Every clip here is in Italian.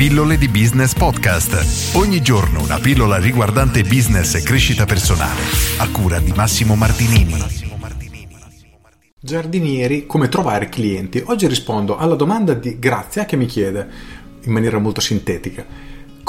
Pillole di Business Podcast. Ogni giorno una pillola riguardante business e crescita personale. A cura di Massimo Martinini. Giardinieri, come trovare clienti? Oggi rispondo alla domanda di Grazia che mi chiede, in maniera molto sintetica,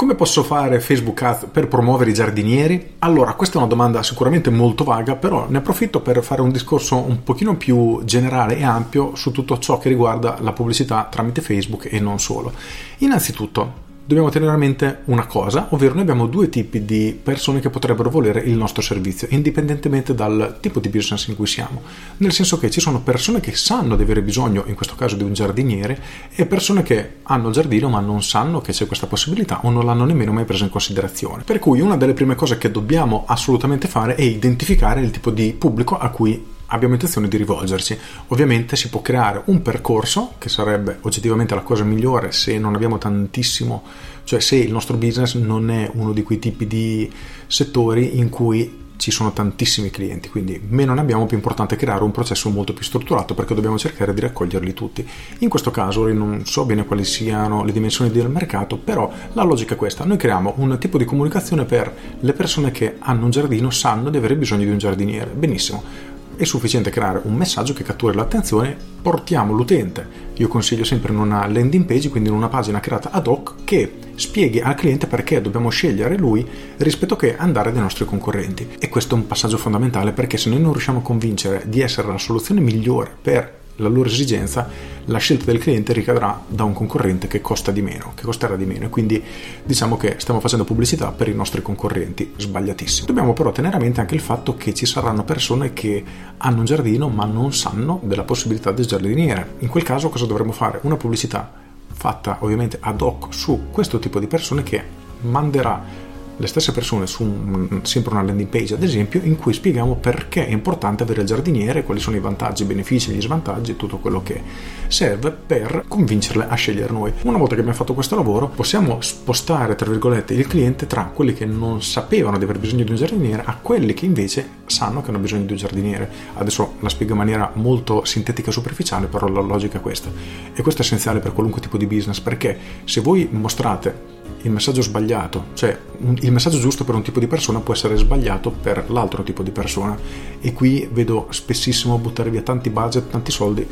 come posso fare Facebook Ads per promuovere i giardinieri? Allora, questa è una domanda sicuramente molto vaga, però ne approfitto per fare un discorso un pochino più generale e ampio su tutto ciò che riguarda la pubblicità tramite Facebook e non solo. Innanzitutto, dobbiamo tenere a mente una cosa, ovvero noi abbiamo due tipi di persone che potrebbero volere il nostro servizio, indipendentemente dal tipo di business in cui siamo. Nel senso che ci sono persone che sanno di avere bisogno, in questo caso di un giardiniere, e persone che hanno il giardino ma non sanno che c'è questa possibilità o non l'hanno nemmeno mai presa in considerazione. Per cui una delle prime cose che dobbiamo assolutamente fare è identificare il tipo di pubblico a cui abbiamo intenzione di rivolgerci. Ovviamente si può creare un percorso, che sarebbe oggettivamente la cosa migliore se non abbiamo tantissimo, cioè se il nostro business non è uno di quei tipi di settori in cui ci sono tantissimi clienti, quindi meno ne abbiamo, più importante creare un processo molto più strutturato perché dobbiamo cercare di raccoglierli tutti. In questo caso non so bene quali siano le dimensioni del mercato, però la logica è questa, noi creiamo un tipo di comunicazione per le persone che hanno un giardino, sanno di avere bisogno di un giardiniere. Benissimo, è sufficiente creare un messaggio che cattura l'attenzione, portiamo l'utente. Io consiglio sempre in una landing page, quindi in una pagina creata ad hoc, che spieghi al cliente perché dobbiamo scegliere lui rispetto che andare dai nostri concorrenti. E questo è un passaggio fondamentale perché se noi non riusciamo a convincere di essere la soluzione migliore per la loro esigenza, la scelta del cliente ricadrà da un concorrente che costa di meno, che costerà di meno. E quindi diciamo che stiamo facendo pubblicità per i nostri concorrenti, sbagliatissimo. Dobbiamo però tenere a mente anche il fatto che ci saranno persone che hanno un giardino ma non sanno della possibilità del giardiniere. In quel caso cosa dovremmo fare? Una pubblicità fatta ovviamente ad hoc su questo tipo di persone che manderà le stesse persone su un, sempre una landing page ad esempio in cui spieghiamo perché è importante avere il giardiniere, quali sono i vantaggi, i benefici, gli svantaggi e tutto quello che serve per convincerle a scegliere noi. Una volta che abbiamo fatto questo lavoro possiamo spostare tra virgolette il cliente tra quelli che non sapevano di aver bisogno di un giardiniere a quelli che invece sanno che hanno bisogno di un giardiniere. Adesso la spiego in maniera molto sintetica e superficiale, però la logica è questa. E questo è essenziale per qualunque tipo di business perché se voi mostrate il messaggio sbagliato, cioè il messaggio giusto per un tipo di persona può essere sbagliato per l'altro tipo di persona e qui vedo spessissimo buttare via tanti budget, tanti soldi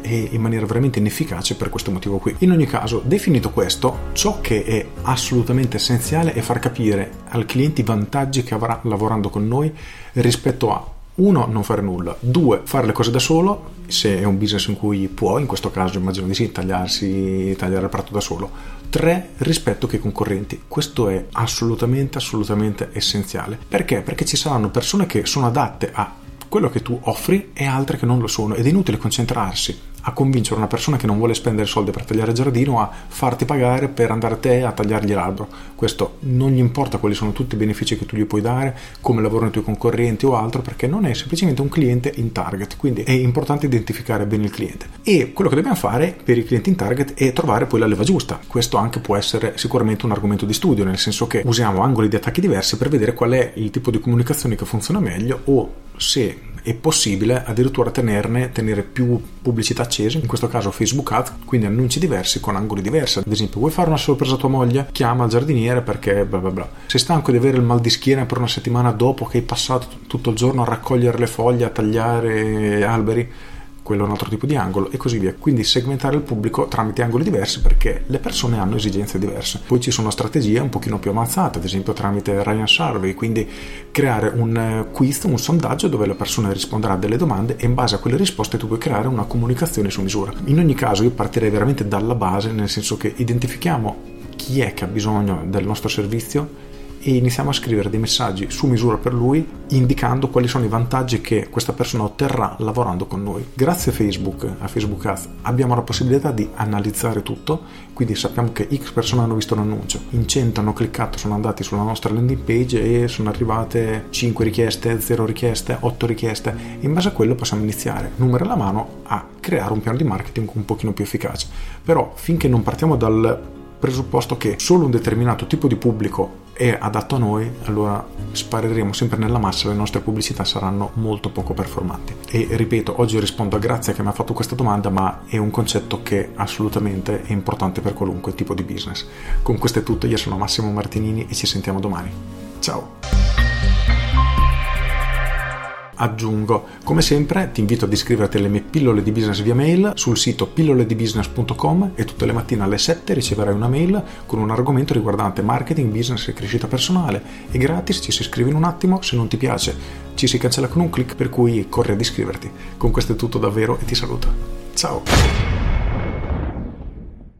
e in maniera veramente inefficace per questo motivo qui. In ogni caso, definito questo, ciò che è assolutamente essenziale è far capire al cliente i vantaggi che avrà lavorando con noi rispetto a uno, non fare nulla, due, fare le cose da solo, se è un business in cui può, in questo caso immagino di sì, tagliarsi, tagliare il prato da solo, tre, rispetto che i concorrenti. Questo è assolutamente, assolutamente essenziale. Perché? Perché ci saranno persone che sono adatte a quello che tu offri e altre che non lo sono ed è inutile concentrarsi a convincere una persona che non vuole spendere soldi per tagliare il giardino a farti pagare per andare te a tagliargli l'albero. Questo non gli importa quali sono tutti i benefici che tu gli puoi dare, come lavorano i tuoi concorrenti o altro, perché non è semplicemente un cliente in target. Quindi è importante identificare bene il cliente. E quello che dobbiamo fare per i clienti in target è trovare poi la leva giusta. Questo anche può essere sicuramente un argomento di studio, nel senso che usiamo angoli di attacchi diversi per vedere qual è il tipo di comunicazione che funziona meglio o se è possibile addirittura tenerne, tenere più pubblicità accese, in questo caso Facebook Ads, quindi annunci diversi con angoli diversi. Ad esempio, vuoi fare una sorpresa a tua moglie? Chiama il giardiniere perché bla bla bla. Sei stanco di avere il mal di schiena per una settimana dopo che hai passato tutto il giorno a raccogliere le foglie, a tagliare alberi? Quello è un altro tipo di angolo e così via. Quindi segmentare il pubblico tramite angoli diversi perché le persone hanno esigenze diverse. Poi ci sono strategie un pochino più avanzate, ad esempio tramite Ryan Survey, quindi creare un eh, quiz, un sondaggio dove la persona risponderà a delle domande e in base a quelle risposte tu puoi creare una comunicazione su misura. In ogni caso io partirei veramente dalla base, nel senso che identifichiamo chi è che ha bisogno del nostro servizio e iniziamo a scrivere dei messaggi su misura per lui indicando quali sono i vantaggi che questa persona otterrà lavorando con noi. Grazie a Facebook, a Facebook Ads, abbiamo la possibilità di analizzare tutto, quindi sappiamo che X persone hanno visto l'annuncio, in 100 hanno cliccato, sono andati sulla nostra landing page e sono arrivate 5 richieste, 0 richieste, 8 richieste. In base a quello possiamo iniziare, numero alla mano, a creare un piano di marketing un pochino più efficace. Però finché non partiamo dal presupposto che solo un determinato tipo di pubblico è adatto a noi, allora spareremo sempre nella massa, le nostre pubblicità saranno molto poco performanti. E ripeto, oggi rispondo a Grazia che mi ha fatto questa domanda, ma è un concetto che assolutamente è importante per qualunque tipo di business. Con questo è tutto, io sono Massimo Martinini e ci sentiamo domani. Ciao! Aggiungo. Come sempre ti invito ad iscriverti alle mie pillole di business via mail sul sito pilloledibusiness.com e tutte le mattine alle 7 riceverai una mail con un argomento riguardante marketing, business e crescita personale. È gratis, ci si iscrive in un attimo, se non ti piace ci si cancella con un clic per cui corri ad iscriverti. Con questo è tutto davvero e ti saluto. Ciao!